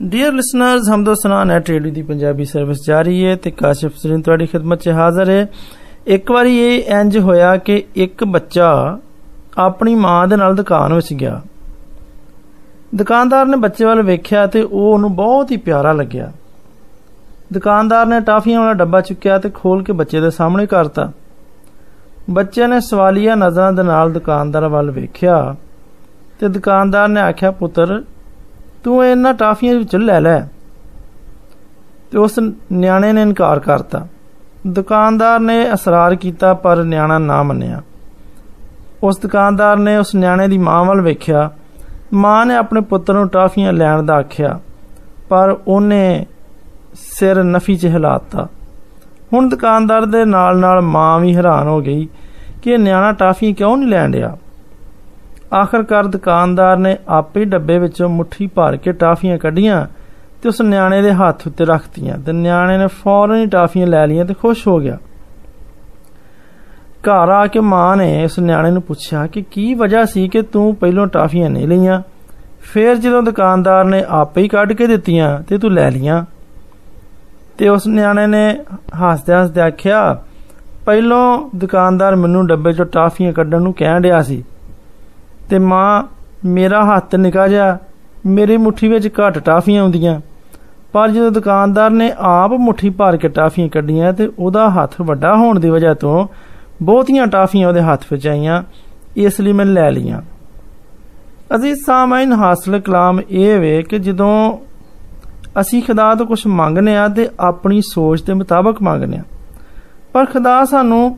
Dear listeners ਹਮਦੋ ਸਨਾ net radio ਦੀ ਪੰਜਾਬੀ ਸਰਵਿਸ ਜਾਰੀ ਹੈ ਤੇ ਕਾਸ਼ਿਫ ਸਰੀਨ ਤੁਹਾਡੀ ਖidmat 'ਚ ਹਾਜ਼ਰ ਹੈ ਇੱਕ ਵਾਰੀ ਇਹ ਇੰਜ ਹੋਇਆ ਕਿ ਇੱਕ ਬੱਚਾ ਆਪਣੀ ਮਾਂ ਦੇ ਨਾਲ ਦੁਕਾਨ ਵਿੱਚ ਗਿਆ ਦੁਕਾਨਦਾਰ ਨੇ ਬੱਚੇ ਵੱਲ ਵੇਖਿਆ ਤੇ ਉਹ ਉਹਨੂੰ ਬਹੁਤ ਹੀ ਪਿਆਰਾ ਲੱਗਿਆ ਦੁਕਾਨਦਾਰ ਨੇ ਟਾਫੀਆਂ ਵਾਲਾ ਡੱਬਾ ਚੁੱਕਿਆ ਤੇ ਖੋਲ ਕੇ ਬੱਚੇ ਦੇ ਸਾਹਮਣੇ ਕਰਤਾ ਬੱਚੇ ਨੇ ਸਵਾਲੀਆ ਨਜ਼ਰਾਂ ਦੇ ਨਾਲ ਦੁਕਾਨਦਾਰ ਵੱਲ ਵੇਖਿਆ ਤੇ ਦੁਕਾਨਦਾਰ ਨੇ ਆਖਿਆ ਪੁੱਤਰ ਤੂੰ ਇਹਨਾਂ ਟਾਫੀਆਂ ਵਿੱਚ ਲੈ ਲੈ ਤੇ ਉਸ ਨਿਆਣੇ ਨੇ ਇਨਕਾਰ ਕਰਤਾ ਦੁਕਾਨਦਾਰ ਨੇ ਅਸਰਾਰ ਕੀਤਾ ਪਰ ਨਿਆਣਾ ਨਾ ਮੰਨਿਆ ਉਸ ਦੁਕਾਨਦਾਰ ਨੇ ਉਸ ਨਿਆਣੇ ਦੀ ਮਾਂ ਵੱਲ ਵੇਖਿਆ ਮਾਂ ਨੇ ਆਪਣੇ ਪੁੱਤਰ ਨੂੰ ਟਾਫੀਆਂ ਲੈਣ ਦਾ ਆਖਿਆ ਪਰ ਉਹਨੇ ਸਿਰ ਨਫੀ 'ਚ ਹਿਲਾਤਾ ਹੁਣ ਦੁਕਾਨਦਾਰ ਦੇ ਨਾਲ ਨਾਲ ਮਾਂ ਵੀ ਹੈਰਾਨ ਹੋ ਗਈ ਕਿ ਇਹ ਨਿਆਣਾ ਟਾਫੀ ਕਿਉਂ ਨਹੀਂ ਲੈਣ ਰਿਹਾ ਆਖਰਕਾਰ ਦੁਕਾਨਦਾਰ ਨੇ ਆਪੇ ਡੱਬੇ ਵਿੱਚੋਂ ਮੁੱਠੀ ਭਰ ਕੇ ਟਾਫੀਆਂ ਕੱਢੀਆਂ ਤੇ ਉਸ ਨਿਆਣੇ ਦੇ ਹੱਥ ਉੱਤੇ ਰੱਖਤੀਆਂ ਤੇ ਨਿਆਣੇ ਨੇ ਫੌਰਨ ਹੀ ਟਾਫੀਆਂ ਲੈ ਲਈਆਂ ਤੇ ਖੁਸ਼ ਹੋ ਗਿਆ। ਘਰ ਆ ਕੇ ਮਾਂ ਨੇ ਉਸ ਨਿਆਣੇ ਨੂੰ ਪੁੱਛਿਆ ਕਿ ਕੀ ਵਜ੍ਹਾ ਸੀ ਕਿ ਤੂੰ ਪਹਿਲਾਂ ਟਾਫੀਆਂ ਨਹੀਂ ਲਈਆਂ? ਫੇਰ ਜਦੋਂ ਦੁਕਾਨਦਾਰ ਨੇ ਆਪੇ ਹੀ ਕੱਢ ਕੇ ਦਿੱਤੀਆਂ ਤੇ ਤੂੰ ਲੈ ਲੀਆਂ ਤੇ ਉਸ ਨਿਆਣੇ ਨੇ ਹੱਸਦੇ ਹੱਸਦੇ ਆਖਿਆ, ਪਹਿਲਾਂ ਦੁਕਾਨਦਾਰ ਮੈਨੂੰ ਡੱਬੇ 'ਚੋਂ ਟਾਫੀਆਂ ਕੱਢਣ ਨੂੰ ਕਹਿਣ ਰਿਹਾ ਸੀ ਤੇ ਮਾਂ ਮੇਰਾ ਹੱਥ ਨਿਕਾ ਜਾ ਮੇਰੀ ਮੁਠੀ ਵਿੱਚ ਘੱਟ ਟਾਫੀਆਂ ਆਉਂਦੀਆਂ ਪਰ ਜਦੋਂ ਦੁਕਾਨਦਾਰ ਨੇ ਆਪ ਮੁਠੀ ਭਰ ਕੇ ਟਾਫੀਆਂ ਕੱਢੀਆਂ ਤੇ ਉਹਦਾ ਹੱਥ ਵੱਡਾ ਹੋਣ ਦੀ ਵਜ੍ਹਾ ਤੋਂ ਬਹੁਤੀਆਂ ਟਾਫੀਆਂ ਉਹਦੇ ਹੱਥ ਵਿੱਚ ਆਈਆਂ ਇਸ ਲਈ ਮੈਂ ਲੈ ਲਈਆਂ ਅਜ਼ੀਜ਼ ਸਾਮਾਈਨ ਹਾਸਲ ਕਲਾਮ ਇਹ ਵੇ ਕਿ ਜਦੋਂ ਅਸੀਂ ਖੁਦਾ ਤੋਂ ਕੁਝ ਮੰਗਨੇ ਆ ਤੇ ਆਪਣੀ ਸੋਚ ਦੇ ਮੁਤਾਬਕ ਮੰਗਨੇ ਆ ਪਰ ਖੁਦਾ ਸਾਨੂੰ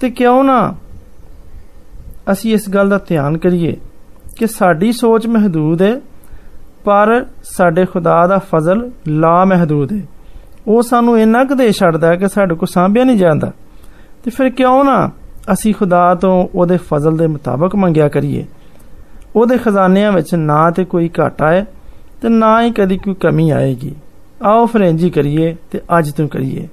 ਤੇ ਕਿਉਂ ਨਾ ਅਸੀਂ ਇਸ ਗੱਲ ਦਾ ਧਿਆਨ ਕਰੀਏ ਕਿ ਸਾਡੀ ਸੋਚ ਮਹਦੂਦ ਹੈ ਪਰ ਸਾਡੇ ਖੁਦਾ ਦਾ ਫਜ਼ਲ ਲਾ ਮਹਦੂਦ ਹੈ ਉਹ ਸਾਨੂੰ ਇੰਨਾ ਕੁ ਦੇ ਛੱਡਦਾ ਹੈ ਕਿ ਸਾਡੇ ਕੋ ਸਾਂਭਿਆ ਨਹੀਂ ਜਾਂਦਾ ਤੇ ਫਿਰ ਕਿਉਂ ਨਾ ਅਸੀਂ ਖੁਦਾ ਤੋਂ ਉਹਦੇ ਫਜ਼ਲ ਦੇ ਮੁਤਾਬਕ ਮੰਗਿਆ ਕਰੀਏ ਉਹਦੇ ਖਜ਼ਾਨਿਆਂ ਵਿੱਚ ਨਾ ਤੇ ਕੋਈ ਘਾਟਾ ਹੈ ਤੇ ਨਾ ਹੀ ਕਦੀ ਕੋਈ ਕਮੀ ਆਏਗੀ ਆਓ ਫਰੇਂਜੀ ਕਰੀਏ ਤੇ ਅੱਜ ਤੋਂ ਕਰੀਏ